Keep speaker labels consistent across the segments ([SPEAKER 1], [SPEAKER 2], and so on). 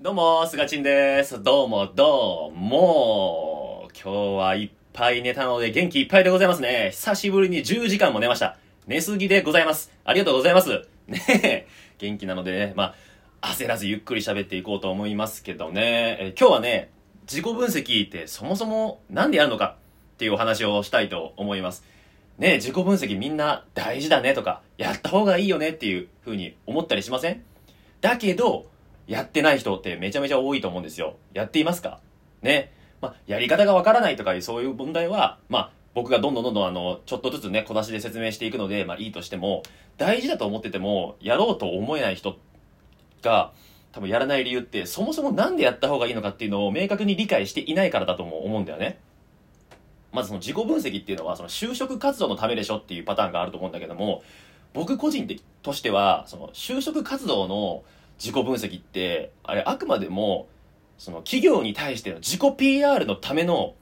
[SPEAKER 1] どうも、すがちんです。どうも、どうも。今日はいっぱい寝たので元気いっぱいでございますね。久しぶりに10時間も寝ました。寝すぎでございます。ありがとうございます。ねえ、元気なのでね、まあ、焦らずゆっくり喋っていこうと思いますけどね。え今日はね、自己分析ってそもそもなんでやるのかっていうお話をしたいと思います。ねえ、自己分析みんな大事だねとか、やった方がいいよねっていう風に思ったりしません？だけど、やってない人ってめちゃめちゃ多いと思うんですよ。やっていますか？ね。まあ、やり方がわからないとかいうそういう問題は、まあ、僕がどんどんどんどんあの、ちょっとずつね、小出しで説明していくので、まあいいとしても、大事だと思ってても、やろうと思えない人が、多分やらない理由って、そもそもなんでやった方がいいのかっていうのを明確に理解していないからだとも思うんだよね。まずその自己分析っていうのは、その就職活動のためでしょっていうパターンがあると思うんだけども、僕個人としては、その就職活動の自己分析って、あれあくまでも、その企業に対しての自己 PR のための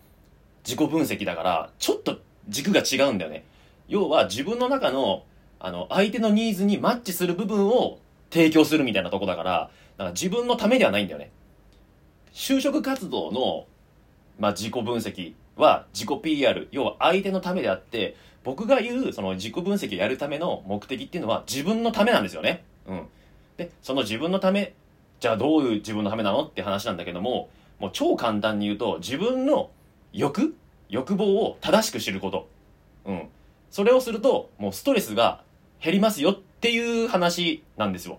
[SPEAKER 1] 自己分析だから、ちょっと軸が違うんだよね。要は自分の中の、あの、相手のニーズにマッチする部分を提供するみたいなとこだから、だから自分のためではないんだよね。就職活動の、まあ、自己分析は自己 PR、要は相手のためであって、僕が言うその自己分析をやるための目的っていうのは自分のためなんですよね。で、その自分のため、じゃあどういう自分のためなのって話なんだけども、もう超簡単に言うと、自分の欲欲望を正しく知ること。うん。それをすると、もうストレスが減りますよっていう話なんですよ。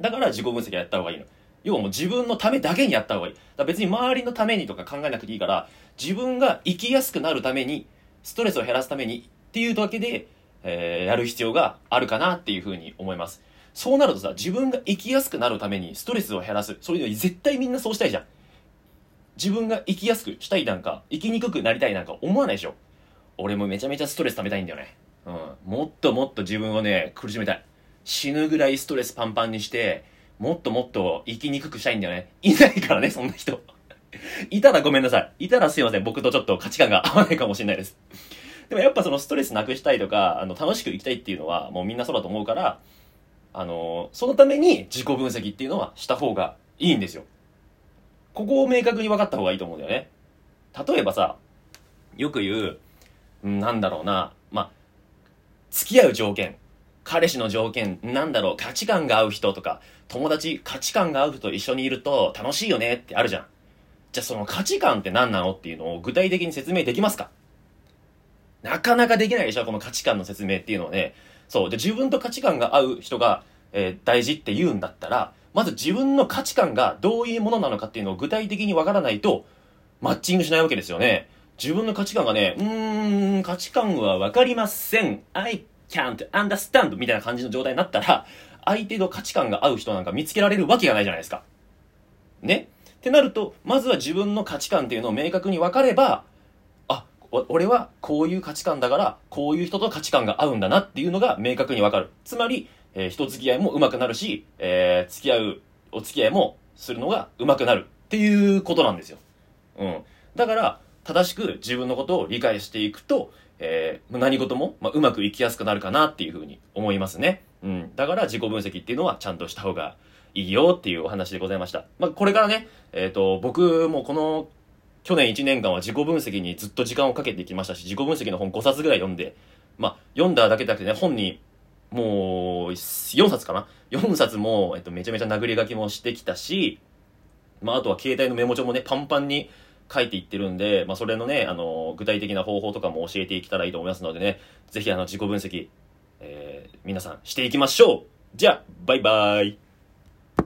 [SPEAKER 1] だから自己分析やった方がいいの。要はもう自分のためだけにやった方がいい。だ別に周りのためにとか考えなくていいから、自分が生きやすくなるために、ストレスを減らすためにっていうだけで、えーやる必要があるかなっていうふうに思います。そうなるとさ、自分が生きやすくなるためにストレスを減らす。そういうの絶対みんなそうしたいじゃん。自分が生きやすくしたいなんか、生きにくくなりたいなんか思わないでしょ。俺もめちゃめちゃストレス溜めたいんだよね。うん。もっともっと自分をね、苦しめたい。死ぬぐらいストレスパンパンにして、もっともっと生きにくくしたいんだよね。いないからね、そんな人。いたらごめんなさい。いたらすいません。僕とちょっと価値観が合わないかもしれないです。でもやっぱそのストレスなくしたいとか、あの、楽しく生きたいっていうのは、もうみんなそうだと思うから、あの、そのために自己分析っていうのはした方がいいんですよ。ここを明確に分かった方がいいと思うんだよね。例えばさ、よく言う、なんだろうな、まあ、付き合う条件、彼氏の条件、なんだろう、価値観が合う人とか、友達、価値観が合う人と一緒にいると楽しいよねってあるじゃん。じゃあその価値観って何なのっていうのを具体的に説明できますか？なかなかできないでしょこの価値観の説明っていうのをね。そう。で、自分と価値観が合う人が、えー大事って言うんだったら、まず自分の価値観がどういうものなのかっていうのを具体的にわからないと、マッチングしないわけですよね。自分の価値観がね、うーん、価値観はわかりません。I can't understand みたいな感じの状態になったら、相手の価値観が合う人なんか見つけられるわけがないじゃないですか。ね？ってなると、まずは自分の価値観っていうのを明確に分かれば、俺はこういう価値観だから、こういう人と価値観が合うんだなっていうのが明確に分かる。つまり、えー人付き合いも上手くなるし、えー付き合う、お付き合いもするのが上手くなるっていうことなんですよ。うん。だから、正しく自分のことを理解していくと、えー何事も、まあ、うまくいきやすくなるかなっていうふうに思いますね。うん。だから自己分析っていうのはちゃんとした方がいいよっていうお話でございました。まあ、これからね、えっ、と、僕もこの去年1年間は自己分析にずっと時間をかけてきましたし、自己分析の本5冊ぐらい読んで、まあ、読んだだけじゃなくてね、本にもう4冊かな ?4 冊も、えっと、めちゃめちゃ殴り書きもしてきたし、まあ、あとは携帯のメモ帳もね、パンパンに書いていってるんで、まあ、それのね、あの、具体的な方法とかも教えていけたらいいと思いますのでね、ぜひあの、自己分析、えー皆さんしていきましょうじゃあ、バイバイ